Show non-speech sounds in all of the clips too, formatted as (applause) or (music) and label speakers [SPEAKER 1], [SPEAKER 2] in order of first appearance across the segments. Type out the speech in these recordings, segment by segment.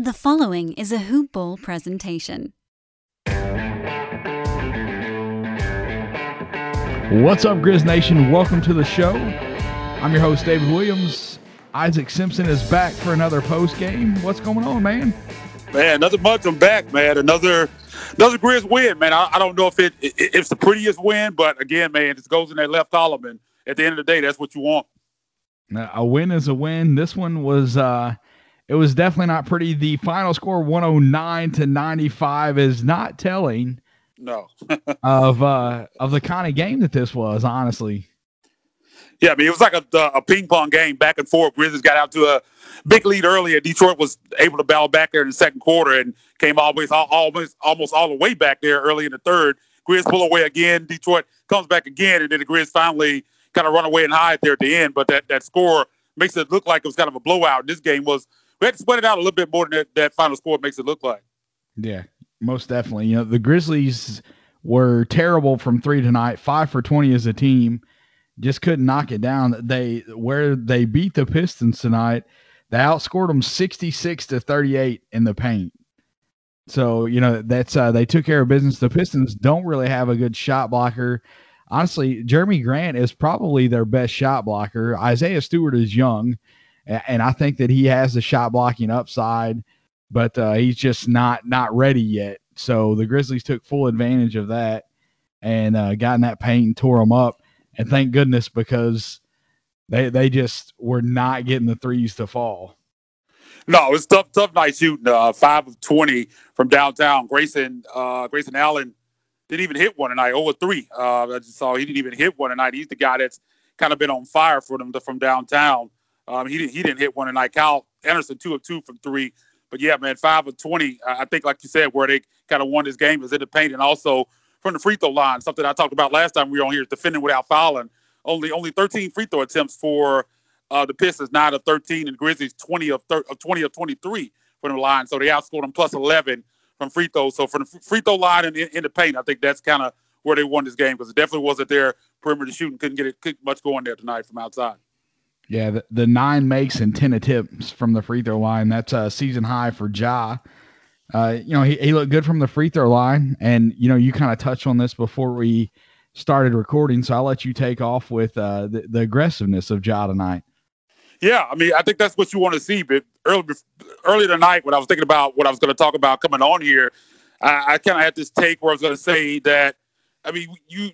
[SPEAKER 1] The following is a Hoop Ball presentation.
[SPEAKER 2] What's up, Grizz Nation? Welcome to the show. I'm your host, David Williams. Isaac Simpson is back for another post game. What's going on, man?
[SPEAKER 3] Man, another month I'm back, man. Another another Grizz win, man. I, I don't know if it, it, it's the prettiest win, but again, man, it goes in that left column, and at the end of the day, that's what you want.
[SPEAKER 2] Now, a win is a win. This one was uh it was definitely not pretty. The final score 109 to 95 is not telling
[SPEAKER 3] No. (laughs)
[SPEAKER 2] of uh of the kind of game that this was, honestly.
[SPEAKER 3] yeah, I mean, it was like a, a ping pong game back and forth. Grizzlies got out to a big lead earlier. Detroit was able to battle back there in the second quarter and came always almost almost all the way back there early in the third. Grizz pull away again. Detroit comes back again, and then the Grizz finally kind of run away and hide there at the end. But that, that score makes it look like it was kind of a blowout. This game was we had to spread it out a little bit more than that, that final score makes it look like.
[SPEAKER 2] Yeah, most definitely. You know, the Grizzlies were terrible from three tonight, five for 20 as a team. Just couldn't knock it down. They where they beat the Pistons tonight, they outscored them 66 to 38 in the paint. So, you know, that's uh, they took care of business. The Pistons don't really have a good shot blocker. Honestly, Jerami Grant is probably their best shot blocker. Isaiah Stewart is young, and I think that he has the shot blocking upside, but uh, he's just not not ready yet. So the Grizzlies took full advantage of that and uh, got in that paint and tore them up. And thank goodness because they they just were not getting the threes to fall.
[SPEAKER 3] No, it's tough, tough night shooting. Uh, five of twenty from downtown. Grayson, uh, Grayson Allen didn't even hit one tonight. Over three. Uh, I just saw he didn't even hit one tonight. He's the guy that's kind of been on fire for them to, from downtown. Um, he didn't he didn't hit one tonight. Kyle Anderson two of two from three. But yeah, man, five of twenty. I think, like you said, where they kind of won this game is in the paint and also from the free throw line. Something I talked about last time we were on here is defending without fouling. Only only 13 free throw attempts for uh, the Pistons, nine of 13, and Grizzlies 20 of, thir- of 20 of 23 from the line. So they outscored them plus 11 from free throws. So from the free throw line and in, in the paint, I think that's kind of where they won this game because it definitely wasn't their perimeter shooting. Couldn't get it couldn't much going there tonight from outside.
[SPEAKER 2] Yeah, the, the nine makes and ten attempts from the free throw line. That's a season high for Ja. Uh, you know, he, he looked good from the free throw line, and you know, you kind of touched on this before we started recording, so I'll let you take off with uh, the, the aggressiveness of Ja tonight.
[SPEAKER 3] Yeah, I mean, I think that's what you want to see. But early, earlier tonight, when I was thinking about what I was going to talk about coming on here, I, I kind of had this take where I was going to say that, I mean, you,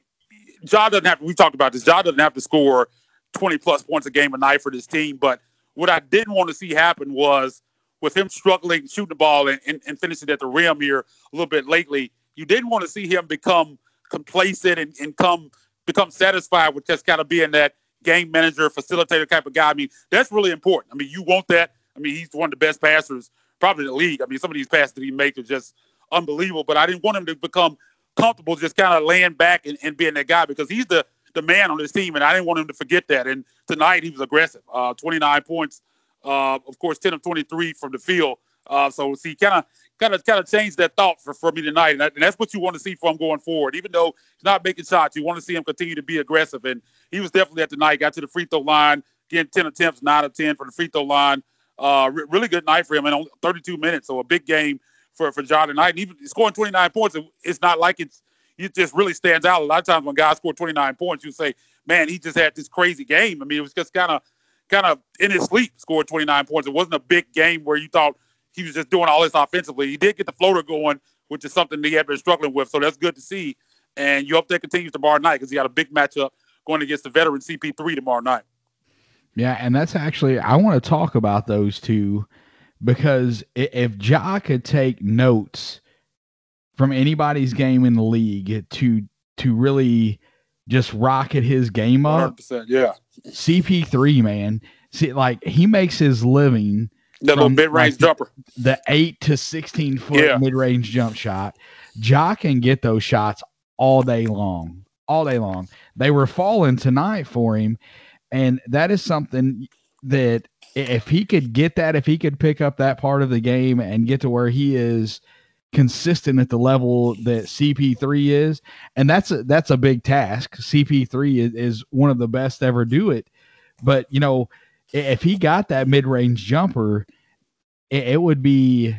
[SPEAKER 3] Ja doesn't have. To, we talked about this. Ja doesn't have to score twenty plus points a game a night for this team. But what I didn't want to see happen was with him struggling shooting the ball and, and, and finishing at the rim here a little bit lately. You didn't want to see him become complacent and, and come become satisfied with just kind of being that game manager, facilitator type of guy. I mean, that's really important. I mean, you want that. I mean, he's one of the best passers probably in the league. I mean, some of these passes that he makes are just unbelievable. But I didn't want him to become comfortable just kind of laying back and, and being that guy because he's the the man on this team, and I didn't want him to forget that. And tonight he was aggressive. Uh, 29 points, uh, of course, 10 of 23 from the field. Uh, so see, kind of, kind of, kind of changed that thought for, for me tonight, and, that, and that's what you want to see from going forward. Even though he's not making shots, you want to see him continue to be aggressive, and he was definitely at the night. Got to the free throw line, again, 10 attempts, nine of 10 for the free throw line. Uh, re- really good night for him, and only 32 minutes, so a big game for for Ja tonight. And even scoring 29 points, it's not like it's it just really stands out. A lot of times when guys score 29 points, you say, "Man, he just had this crazy game." I mean, it was just kind of kind of in his sleep scored 29 points. It wasn't a big game where you thought he was just doing all this offensively. He did get the floater going, which is something that he had been struggling with. So that's good to see. And you hope that continues tomorrow night because he got a big matchup going against the veteran CP3 tomorrow night.
[SPEAKER 2] Yeah, and that's actually I want to talk about those two because if Ja could take notes from anybody's game in the league to to really just rocket his game up,
[SPEAKER 3] 100%. Yeah.
[SPEAKER 2] CP3 man, see like he makes his living
[SPEAKER 3] That little mid range
[SPEAKER 2] like,
[SPEAKER 3] jumper.
[SPEAKER 2] the eight to sixteen foot
[SPEAKER 3] Yeah.
[SPEAKER 2] mid range jump shot. Ja can get those shots all day long, all day long. They were falling tonight for him, and that is something that if he could get that, if he could pick up that part of the game and get to where he is consistent at the level that CP3 is, and that's a, that's a big task. CP3 is, is one of the best to ever do it, but you know, if he got that mid range jumper, it, it would be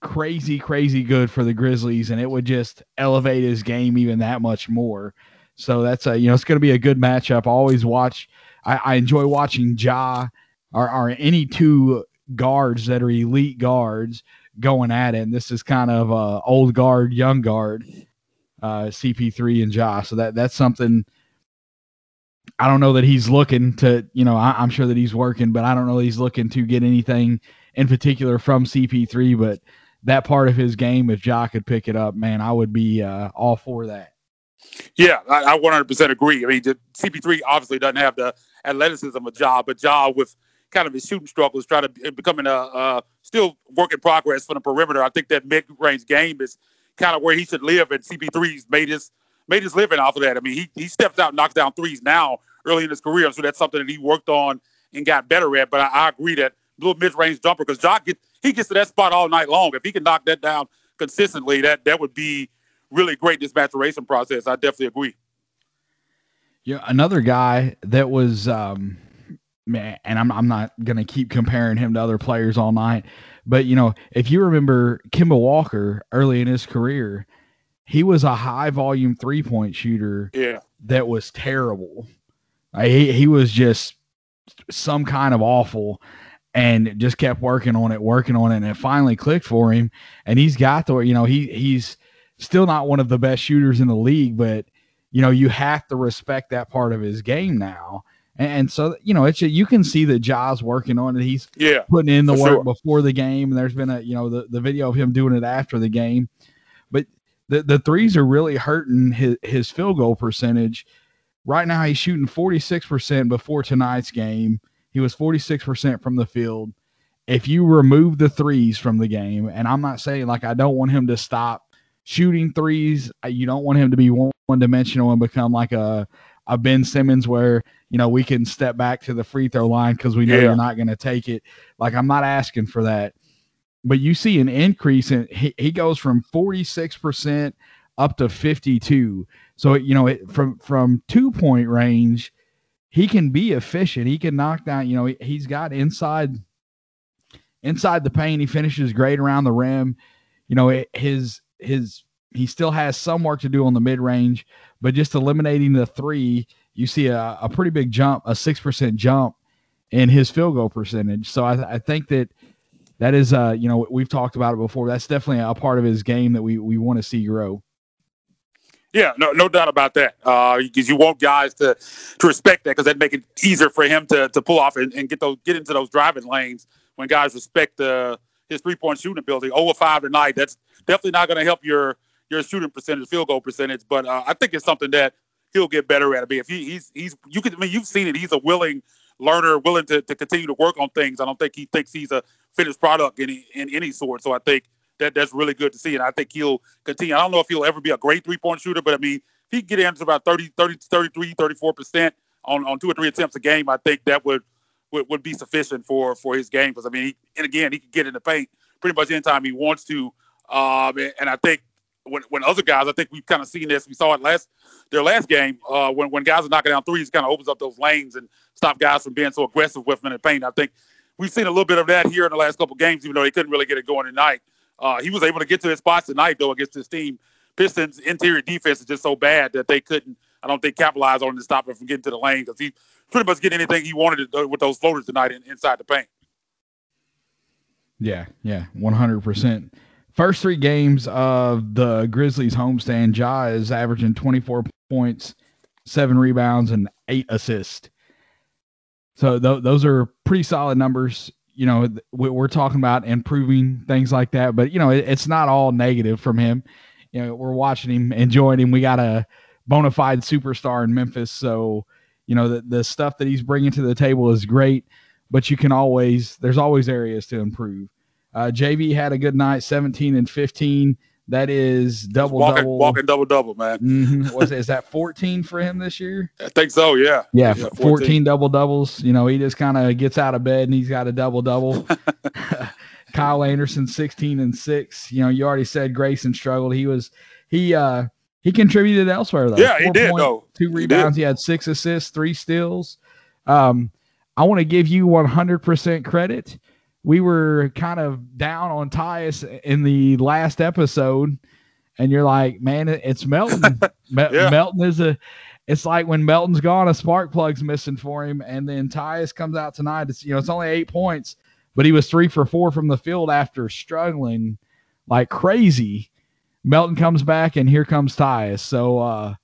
[SPEAKER 2] crazy, crazy good for the Grizzlies, and it would just elevate his game even that much more. So that's a you know it's going to be a good matchup. I always watch. I, I enjoy watching Ja or, or any two guards that are elite guards going at it. And this is kind of uh, old guard, young guard, uh, CP3 and Josh. So that that's something. I don't know that he's looking to, you know, I, am sure that he's working, but I don't know he's looking to get anything in particular from CP3. But that part of his game, if Ja could pick it up, man, I would be uh, all for that.
[SPEAKER 3] Yeah, I, I 100% agree. I mean, CP3 obviously doesn't have the athleticism of Ja, but Ja with kind of his shooting struggles, trying to becoming a uh, still work in progress for the perimeter. I think that mid range game is kind of where he should live, and CP3's made his made his living off of that. I mean, he he steps out, knocks down threes now early in his career, so that's something that he worked on and got better at. But I, I agree that little mid range jumper because Jock he gets to that spot all night long. If he can knock that down consistently, that that would be really great this maturation process. I definitely agree.
[SPEAKER 2] Yeah, another guy that was um, man, and I'm I'm not gonna keep comparing him to other players all night, but you know, if you remember Kemba Walker early in his career, he was a high volume three point shooter.
[SPEAKER 3] Yeah,
[SPEAKER 2] that was terrible. He he was just some kind of awful, and just kept working on it, working on it, and it finally clicked for him. And he's got the you know he he's still not one of the best shooters in the league, but you know you have to respect that part of his game now and, so, you know, it's a, you can see that Ja's working on it. He's
[SPEAKER 3] yeah,
[SPEAKER 2] putting in the work sure. before the game. And there's been a, you know, the, the video of him doing it after the game. But the, the threes are really hurting his, his field goal percentage. Right now, he's shooting 46% before tonight's game. He was 46% from the field. If you remove the threes from the game, and I'm not saying like I don't want him to stop shooting threes, you don't want him to be one dimensional and become like a, a Ben Simmons where you know we can step back to the free throw line because we know yeah. you're not going to take it. Like I'm not asking for that, but you see an increase in he, he goes from 46 percent up to 52. So you know it, from from two point range, he can be efficient. He can knock down. You know he, he's got inside inside the paint. He finishes great around the rim. You know it, his his he still has some work to do on the mid range, but just eliminating the three, you see a, a pretty big jump, a six percent jump in his field goal percentage. So I, I think that that is, uh, you know, we've talked about it before. That's definitely a part of his game that we we want to see grow.
[SPEAKER 3] Yeah, no, no doubt about that. Because uh, you want guys to to respect that because that make it easier for him to to pull off and, and get those get into those driving lanes when guys respect the his three point shooting ability. Over five tonight. That's definitely not going to help your your shooting percentage, field goal percentage. But uh, I think it's something that he'll get better at. I mean, if he, he's he's you can I mean you've seen it. He's a willing learner, willing to, to continue to work on things. I don't think he thinks he's a finished product in in any sort. So I think that that's really good to see, and I think he'll continue. I don't know if he'll ever be a great three point shooter, but I mean, if he get into about 30, 30 33, 34 percent on on two or three attempts a game, I think that would would, would be sufficient for for his game. Because I mean, he, and again, he can get in the paint pretty much anytime he wants to. Um, and I think when, when other guys, I think we've kind of seen this. We saw it last their last game uh, when when guys are knocking down threes, kind of opens up those lanes and stop guys from being so aggressive with them in the paint. I think we've seen a little bit of that here in the last couple games, even though they couldn't really get it going tonight. Uh, he was able to get to his spots tonight though against his team. Pistons interior defense is just so bad that they couldn't. I don't think capitalize on to stop him from getting to the lane because he pretty much get anything he wanted with those floaters tonight in, inside the paint.
[SPEAKER 2] Yeah, yeah, one hundred percent. First three games of the Grizzlies homestand, Ja is averaging 24 points, seven rebounds, and eight assists. So th- those are pretty solid numbers. You know, we're talking about improving things like that, but you know, it, it's not all negative from him. You know, we're watching him, enjoying him. We got a bona fide superstar in Memphis, so you know the the stuff that he's bringing to the table is great. But you can always, there's always areas to improve. Uh, JV had a good night, 17 and 15. That is double
[SPEAKER 3] walking,
[SPEAKER 2] double.
[SPEAKER 3] Walking double double, man.
[SPEAKER 2] Mm-hmm. Was is that (laughs) 14 for him this year?
[SPEAKER 3] I think so. Yeah.
[SPEAKER 2] Yeah, yeah 14. 14 double doubles. You know, he just kind of gets out of bed and he's got a double double. (laughs) (laughs) Kyle Anderson, 16 and six. You know, you already said Grayson struggled. He was he uh he contributed elsewhere though.
[SPEAKER 3] Yeah, he did. Though.
[SPEAKER 2] Two rebounds. He, he, had six assists, three steals. Um, I want to give you 100% credit we were kind of down on Tyus in the last episode, and you're like, man, it's Melton. (laughs) yeah. Melton is a. It's like when Melton's gone, a spark plug's missing for him, and then Tyus comes out tonight. It's you know it's only eight points, but he was three for four from the field after struggling like crazy. Melton comes back, and here comes Tyus. So uh,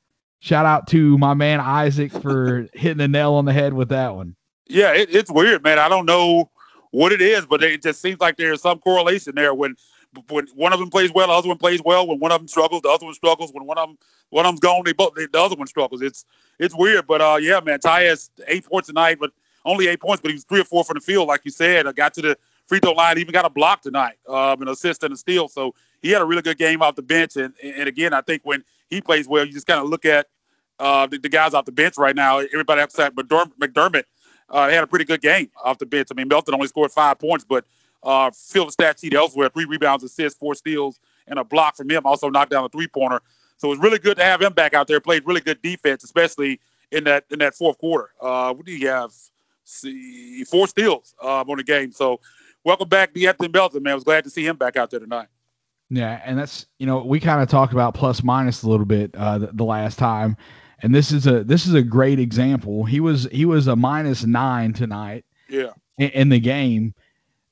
[SPEAKER 2] shout out to my man Isaac for (laughs) hitting the nail on the head with that one.
[SPEAKER 3] Yeah, it, it's weird, man. I don't know what it is, but it just seems like there's some correlation there when when one of them plays well, the other one plays well. When one of them struggles, the other one struggles. When one of them one of them's gone, they both the other one struggles. It's it's weird, but uh, yeah, man. Tyus eight points tonight, but only eight points, but he was three or four from the field, like you said. I got to the free throw line, even got a block tonight, um, an assist and a steal. So he had a really good game off the bench. And and again, I think when he plays well, you just kind of look at uh, the, the, guys off the bench right now. Everybody except McDermott uh, had a pretty good game off the bench. I mean, Melton only scored five points, but uh, fill the stat sheet elsewhere: three rebounds, assists, four steals, and a block from him. Also knocked down a three pointer. So it was really good to have him back out there. Played really good defense, especially in that in that fourth quarter. Uh, what do you have? See, four steals um, on the game. So welcome back, Anthony Melton. Man, I was glad to see him back out there tonight.
[SPEAKER 2] Yeah, and that's you know we kind of talked about plus minus a little bit uh, the, the last time, and this is a this is a great example. He was he was a minus nine tonight.
[SPEAKER 3] Yeah.
[SPEAKER 2] In, in the game,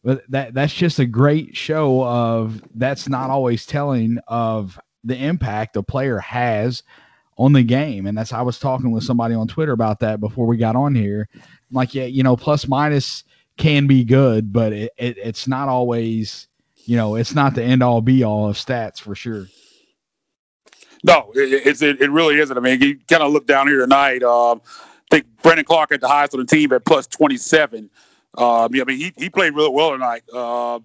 [SPEAKER 2] but that that's just a great show of that's not always telling of the impact a player has on the game. And that's I was talking with somebody on Twitter about that before we got on here. I'm like, yeah, you know, plus minus can be good, but it, it it's not always, you know, it's not the end all be all of stats for sure.
[SPEAKER 3] No, it, it, it really isn't. I mean, you kind of look down here tonight. Um, I think Brandon Clarke at the highest on the team at plus 27. Um, yeah, I mean, he, he played really well tonight. Uh,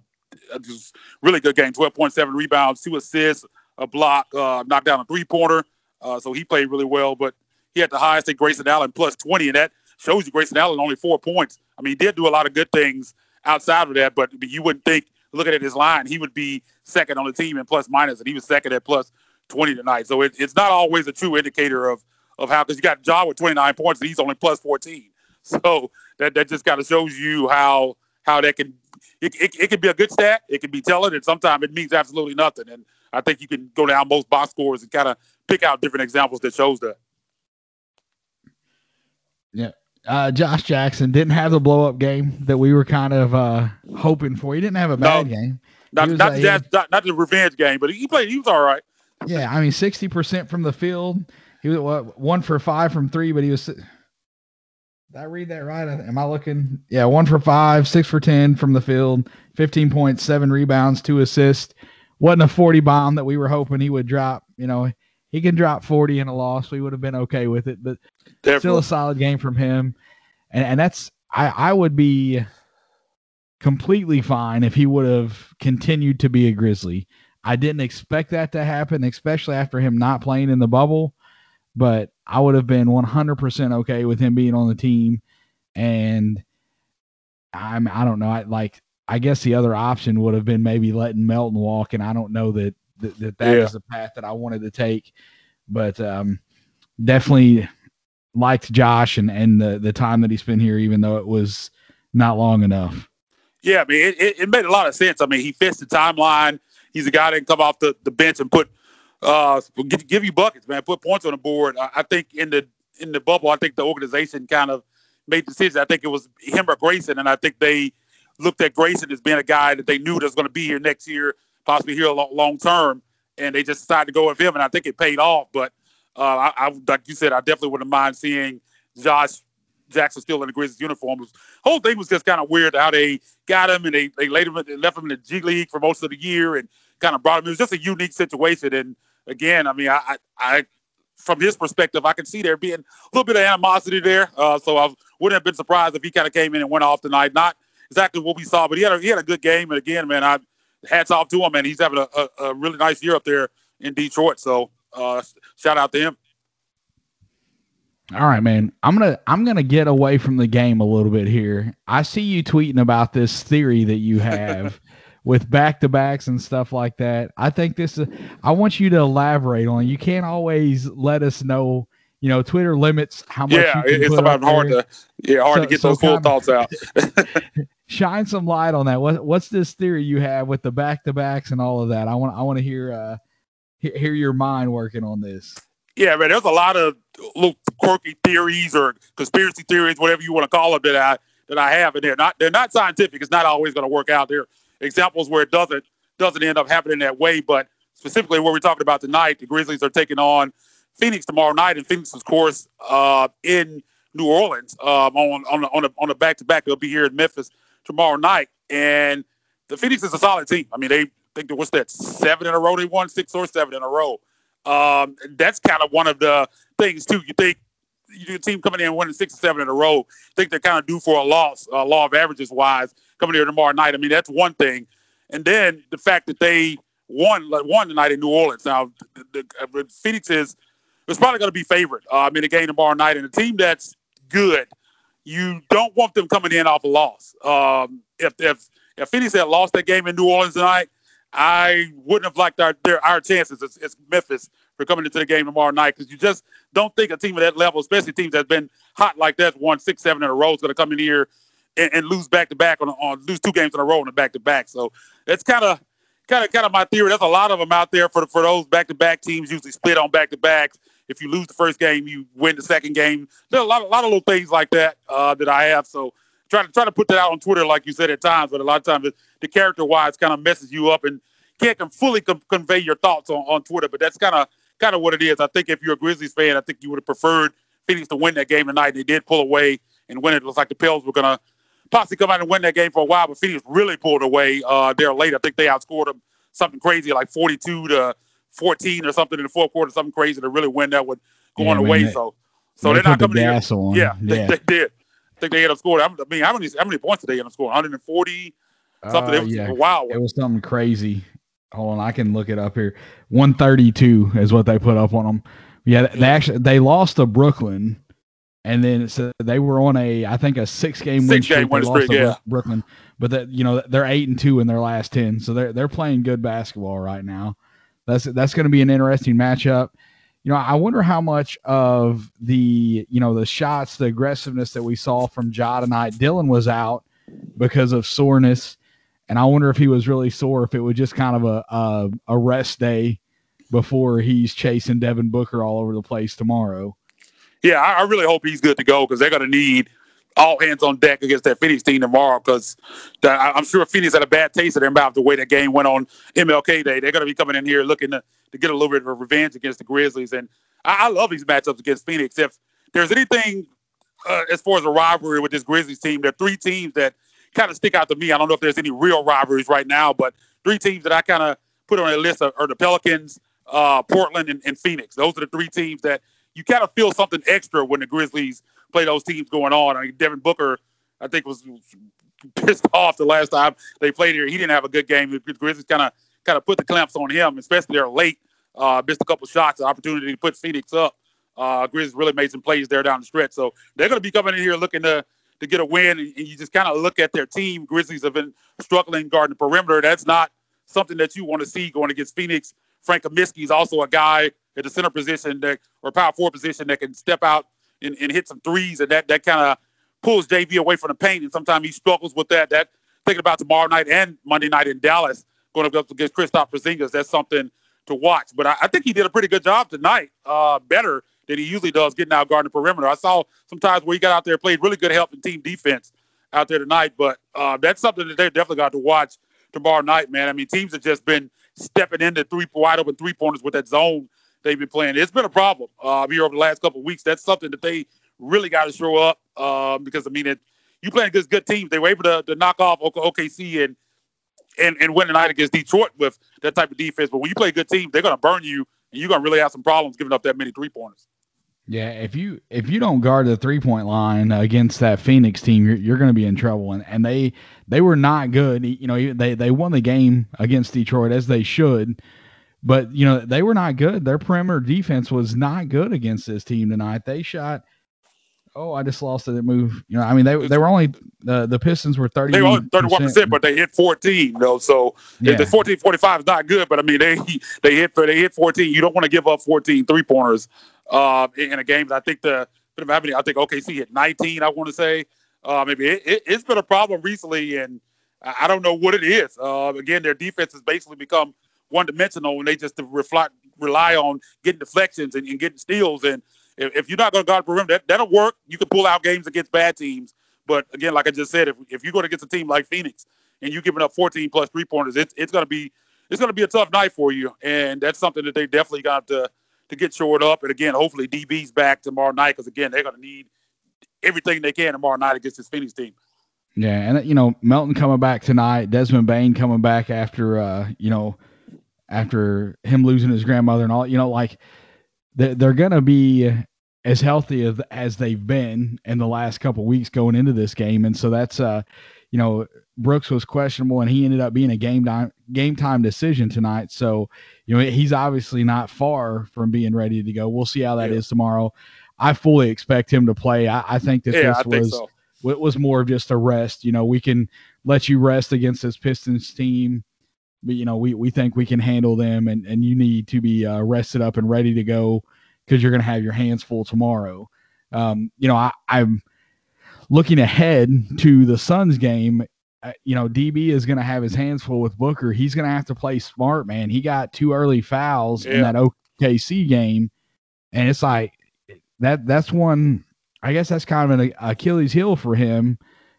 [SPEAKER 3] just really good game. 12.7 rebounds, two assists, a block, uh, knocked down a three pointer. Uh, so he played really well. But he had the highest at Grayson Allen plus 20, and that shows you Grayson Allen only four points. I mean, he did do a lot of good things outside of that, but you wouldn't think, looking at his line, he would be second on the team in plus minus, and he was second at plus 20 tonight. So it, it's not always a true indicator of of how because you got Ja with 29 points and he's only plus 14. (laughs) So that that just kind of shows you how how that can it, it, it can be a good stat, it can be telling, and sometimes it means absolutely nothing. And I think you can go down most box scores and kind of pick out different examples that shows that.
[SPEAKER 2] Yeah. Uh, Josh Jackson didn't have the blow up game that we were kind of uh, hoping for. He didn't have a bad no, game.
[SPEAKER 3] Not, not, uh, the, not, not, the revenge game, but he played. He was all right.
[SPEAKER 2] Yeah, I mean, sixty percent from the field. He was what, one for five from three, but he was did I read that right? Am I looking? Yeah, one for five, six for 10 from the field, 15.7 rebounds, two assists. Wasn't a 40 bomb that we were hoping he would drop. You know, he can drop 40 in a loss. We would have been okay with it, but Definitely. still a solid game from him. And, and that's, I, I would be completely fine if he would have continued to be a Grizzly. I didn't expect that to happen, especially after him not playing in the bubble but I would have been 100% okay with him being on the team. And I'm, I don't know. I like, I guess the other option would have been maybe letting Melton walk. And I don't know that that, that, that yeah. is the path that I wanted to take, but um, definitely liked Josh and, and the, the time that he spent here, even though it was not long enough.
[SPEAKER 3] Yeah, I mean, it, it, it made a lot of sense. I mean, he fits the timeline. He's a guy that can come off the, the bench and put uh, give, give you buckets, man. Put points on the board. I, I, think in the in the bubble, I think the organization kind of made decisions. I think it was him or Grayson, and I think they looked at Grayson as being a guy that they knew was going to be here next year, possibly here long, long term, and they just decided to go with him, and I think it paid off. But uh, I, I, like you said, I definitely wouldn't mind seeing Josh Jackson still in the Grizzlies uniform. The whole thing was just kind of weird how they got him and they they they left him in the G League for most of the year and kind of brought him. It was just a unique situation, and again, I mean, I, I, from his perspective, I can see there being a little bit of animosity there. Uh, so I wouldn't have been surprised if he kind of came in and went off tonight. Not exactly what we saw, but he had a, he had a good game. And again, man, I hats off to him, man. He's having a, a, a really nice year up there in Detroit. So uh, shout out to him.
[SPEAKER 2] All right, man. I'm gonna I'm gonna get away from the game a little bit here. I see you tweeting about this theory that you (laughs) have with back to backs and stuff like that. I think this is, I want you to elaborate on. You can't always let us know. You know, Twitter limits how much.
[SPEAKER 3] Yeah, it's about hard to yeah hard so, to get those full thoughts out. (laughs)
[SPEAKER 2] shine some light on that. What what's this theory you have with the back to backs and all of that? I want I want to hear uh hear your mind working on this.
[SPEAKER 3] Yeah, man. There's a lot of little quirky theories or conspiracy theories, whatever you want to call them, that I that I have, in they're not they're not scientific. It's not always going to work out. There examples where it doesn't doesn't end up happening that way, but specifically what we're talking about tonight, the Grizzlies are taking on Phoenix tomorrow night, and Phoenix, of course, uh, in New Orleans um, on on on a, on a back to back. They'll be here in Memphis tomorrow night, and the Phoenix is a solid team. I mean, they think what's that seven in a row they won six or seven in a row. Um, that's kind of one of the things too. You think your team coming in winning six or seven in a row, think they're kind of due for a loss, uh, law of averages wise, coming here tomorrow night. I mean, that's one thing. And then the fact that they won won tonight in New Orleans. Now, the, the, the Phoenix is is probably going to be favored um, in the game tomorrow night, and a team that's good, you don't want them coming in off a loss. Um, if if if Phoenix had lost that game in New Orleans tonight, I wouldn't have liked our their, our chances as, as Memphis for coming into the game tomorrow night because you just don't think a team of that level, especially teams that's been hot like that, won six, seven in a row, is going to come in here and, and lose back to back on, on lose two games in a row on the back to back. So it's kind of kind of kind of my theory. There's a lot of them out there for for those back to back teams usually split on back to backs. If you lose the first game, you win the second game. There's a lot, a lot of little things like that uh, that I have. So try to try to put that out on Twitter, like you said at times, but a lot of times the character wise kind of messes you up and can't fully com- convey your thoughts on, on Twitter. But that's kind of kind of what it is. I think if you're a Grizzlies fan, I think you would have preferred Phoenix to win that game tonight. They did pull away and win it. It looks like the Pels were gonna possibly come out and win that game for a while, but Phoenix really pulled away uh, there late. I think they outscored them something crazy like 42 to 14 or something in the fourth quarter, something crazy to really win that one going yeah, away. So, so they are not coming
[SPEAKER 2] the
[SPEAKER 3] here.
[SPEAKER 2] On.
[SPEAKER 3] Yeah, they, yeah. They, did. I think they ended up scoring. I mean, how many how many points did they end up scoring? 140 something. Uh, it was yeah. wow.
[SPEAKER 2] It was something crazy. Hold on, I can look it up here. 132 is what they put up on them. Yeah, they actually they lost to Brooklyn, and then so they were on a I think a six game win
[SPEAKER 3] streak. Win streak yeah.
[SPEAKER 2] Brooklyn, but that you know they're eight and two in their last ten, so they're they're playing good basketball right now. That's that's going to be an interesting matchup. You know, I wonder how much of the you know the shots, the aggressiveness that we saw from Ja tonight. Dillon was out because of soreness, and I wonder if he was really sore. If it was just kind of a a, a rest day before he's chasing Devin Booker all over the place tomorrow.
[SPEAKER 3] Yeah, I, I really hope he's good to go because they're going to need all hands on deck against that Phoenix team tomorrow because I'm sure Phoenix had a bad taste of their mouth the way that game went on MLK Day. They're going to be coming in here looking to, to get a little bit of a revenge against the Grizzlies. And I, I love these matchups against Phoenix. If there's anything uh, as far as a rivalry with this Grizzlies team, there are three teams that kind of stick out to me. I don't know if there's any real rivalries right now, but three teams that I kind of put on a list are, are the Pelicans, uh, Portland, and, and Phoenix. Those are the three teams that you kind of feel something extra when the Grizzlies – play those teams going on. I mean, Devin Booker, I think, was pissed (laughs) off the last time they played here. He didn't have a good game. The Grizzlies kind of kind of put the clamps on him, especially they're late. Uh, missed a couple shots, opportunity to put Phoenix up. Uh, Grizzlies really made some plays there down the stretch. So they're going to be coming in here looking to to get a win. And, and you just kind of look at their team. Grizzlies have been struggling guarding the perimeter. That's not something that you want to see going against Phoenix. Frank Kaminsky is also a guy at the center position that, or power forward position that can step out and, and hit some threes, and that that kind of pulls JV away from the paint. And sometimes he struggles with that. That thinking about tomorrow night and Monday night in Dallas, going up against Kristaps Porzingis, that's something to watch. But I, I, think he did a pretty good job tonight, uh, better than he usually does getting out guarding the perimeter. I saw sometimes where he got out there, played really good help in team defense out there tonight. But uh, that's something that they definitely got to watch tomorrow night, man. I mean, teams have just been stepping into three wide open three pointers with that zone they've been playing. It's been a problem uh, here over the last couple of weeks. That's something that they really got to show up um, because I mean, it, you playing against good teams. They were able to, to knock off OKC and and and win tonight against Detroit with that type of defense. But when you play a good teams, they're going to burn you, and you're going to really have some problems giving up that many three pointers.
[SPEAKER 2] Yeah, if you if you don't guard the three point line against that Phoenix team, you're, you're going to be in trouble. And and they they were not good. You know, they they won the game against Detroit as they should. But you know they were not good. Their perimeter defense was not good against this team tonight. They shot. Oh, I just lost it. Move. You know, I mean they they were only the the Pistons were thirty.
[SPEAKER 3] They were thirty one percent, but they hit fourteen. You know, so yeah. the 14, 45 is not good. But I mean they they hit they hit fourteen. You don't want to give up 14 three pointers uh, in a game. I think the I think OKC hit nineteen. I want to say Uh, maybe it, it, has been a problem recently, and I don't know what it is. Uh, again, their defense has basically become one dimensional, and they just reflect, rely on getting deflections and, and getting steals. And if, if you're not going to guard the perimeter, that, that'll work. You can pull out games against bad teams. But again, like I just said, if, if you're going to get a team like Phoenix and you're giving up 14 plus three pointers, it's, it's going to be it's going to be a tough night for you, and that's something that they definitely got to to get shored up. And again, hopefully DB's back tomorrow night because again, they're going to need everything they can tomorrow night against this Phoenix team.
[SPEAKER 2] Yeah, and you know Melton coming back tonight, Desmond Bane coming back after uh, you know after him losing his grandmother and all. You know, like they're, they're gonna be as healthy as, as they've been in the last couple weeks going into this game, and so that's uh, you know Brooks was questionable and he ended up being a game time game time decision tonight. So you know he's obviously not far from being ready to go. We'll see how that yeah. is tomorrow. I fully expect him to play. I, I think that
[SPEAKER 3] yeah,
[SPEAKER 2] this was so. it was more of just a rest. You know, we can let you rest against this Pistons team, you know we we think we can handle them, and and you need to be uh, rested up and ready to go because you're going to have your hands full tomorrow. Um, you know, I, I'm looking ahead to the Suns game. Uh, you know, DB is going to have his hands full with Booker. He's going to have to play smart, man. He got two early fouls yeah. in that OKC game, and it's like that that's one I guess that's kind of an Achilles heel for him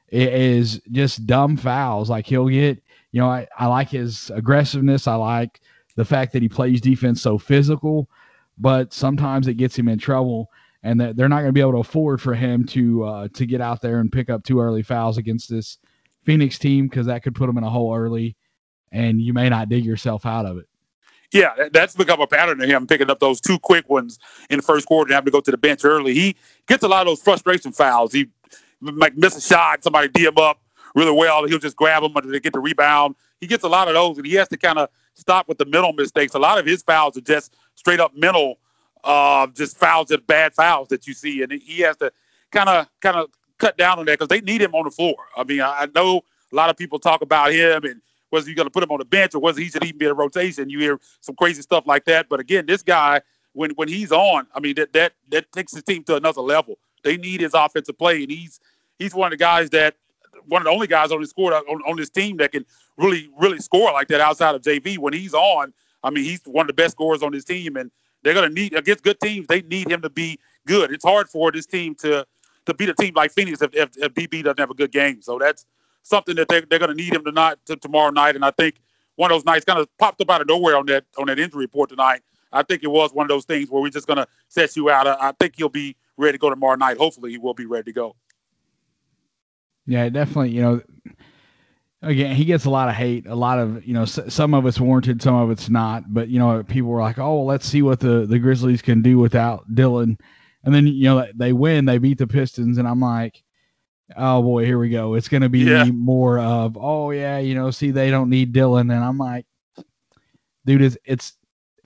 [SPEAKER 2] is just dumb fouls. Like he'll get, you know, I, I like his aggressiveness. I like the fact that he plays defense so physical, but sometimes it gets him in trouble and that they're not going to be able to afford for him to uh, to get out there and pick up two early fouls against this Phoenix team because that could put him in a hole early and you may not dig yourself out of it
[SPEAKER 3] yeah, that's become a pattern of him picking up those two quick ones in the first quarter and having to go to the bench early. He gets a lot of those frustration fouls. He might miss a shot, somebody D him up really well. He'll just grab them until they get the rebound. He gets a lot of those, and he has to kind of stop with the mental mistakes. A lot of his fouls are just straight up mental, uh, just fouls, just bad fouls that you see, and he has to kind of kind of cut down on that because they need him on the floor. I mean, I, I know a lot of people talk about him and was he going to put him on the bench or was he should even be in a rotation? You hear some crazy stuff like that. But again, this guy, when when he's on, I mean that that that takes his team to another level. They need his offensive play, and he's he's one of the guys that one of the only guys on score on, on this team that can really really score like that outside of JV. When he's on, I mean he's one of the best scorers on his team, and they're going to need against good teams. They need him to be good. It's hard for this team to to beat a team like Phoenix if, if, if DB doesn't have a good game. So that's something that they, they're going to need him tonight to tomorrow night. And I think one of those nights kind of popped up out of nowhere on that on that injury report tonight. I think it was one of those things where we're just going to set you out. I, I think he'll be ready to go tomorrow night. Hopefully, he will be ready to go.
[SPEAKER 2] Yeah, definitely. You know, again, he gets a lot of hate. A lot of you know, s- some of it's warranted, some of it's not. But you know, people were like, "Oh, well, let's see what the the Grizzlies can do without Dillon." And then you know they win, they beat the Pistons, and I'm like, oh boy, here we go. It's going to be yeah. more of, oh yeah, you know, see, they don't need Dillon." and I'm like, dude, it's it's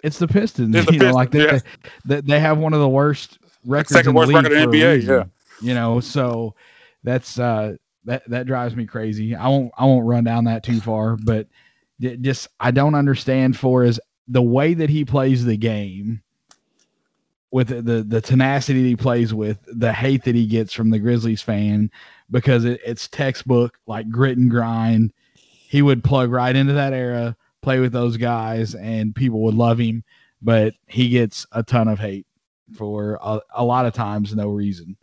[SPEAKER 2] it's the Pistons.
[SPEAKER 3] It's (laughs)
[SPEAKER 2] you
[SPEAKER 3] the
[SPEAKER 2] know, like they, yeah. they, they have one of the worst records,
[SPEAKER 3] second worst record in the NBA. Yeah,
[SPEAKER 2] you know, so that's uh that that drives me crazy. I won't I won't run down that too far, but just I don't understand for is the way that he plays the game with the the tenacity he plays with, the hate that he gets from the Grizzlies fan because it, it's textbook like grit and grind. He would plug right into that era, play with those guys, and people would love him. But he gets a ton of hate for a, a lot of times no reason.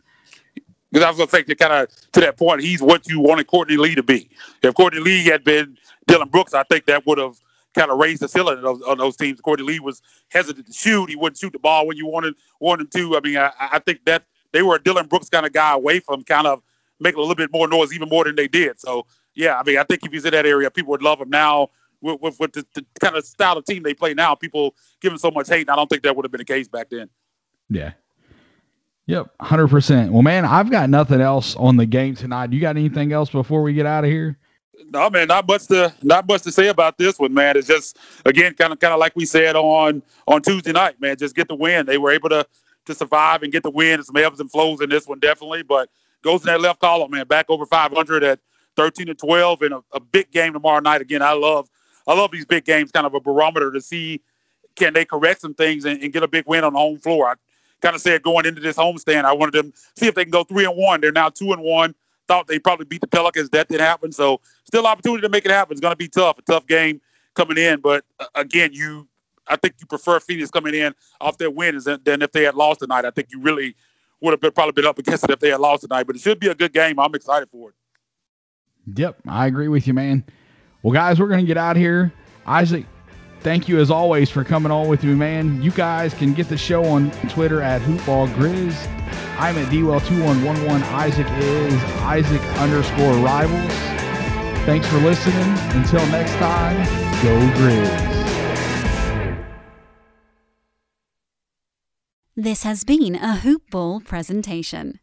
[SPEAKER 3] Because I was going to say, kind of to that point, he's what you wanted Courtney Lee to be. If Courtney Lee had been Dillon Brooks, I think that would have kind of raised the ceiling those, of those teams. Courtney Lee was hesitant to shoot. He wouldn't shoot the ball when you wanted wanted him to. I mean, I, I think that they were a Dillon Brooks kind of guy away from kind of making a little bit more noise, even more than they did. So yeah, I mean, I think if he's in that area, people would love him now. With, with, with the, the, kind of style of team they play now, people give him so much hate, and I don't think that would have been the case back then.
[SPEAKER 2] Yeah. Yep, hundred percent. Well, man, I've got nothing else on the game tonight. You got anything else before we get out of here?
[SPEAKER 3] no, man, not much to not much to say about this one, man. It's just again kind of kind of like we said on on Tuesday night, man. Just get the win. They were able to to survive and get the win. Some ebbs and flows in this one, definitely, but goes in that left column, man. Back over 500 at 13 and 12, and a, a big game tomorrow night. Again, I love I love these big games, kind of a barometer to see can they correct some things and, and get a big win on the home floor. I kind of said going into this homestand, I wanted them see if they can go three and one. They're now two and one thought they probably beat the Pelicans. That didn't happen. So still opportunity to make it happen. It's going to be tough, a tough game coming in. But uh, again, you, I think you prefer Phoenix coming in off their wins than, than if they had lost tonight. I think you really would have been, probably been up against it if they had lost tonight. But it should be a good game. I'm excited for it.
[SPEAKER 2] Yep, I agree with you, man. Well, guys, we're going to get out here. Isaac, thank you as always for coming on with me, man. You guys can get the show on Twitter at HoopBallGrizz. I'm at DWell2111. Isaac is Isaac underscore rivals. Thanks for listening. Until next time, go Grizz.
[SPEAKER 1] This has been a Hoop Ball presentation.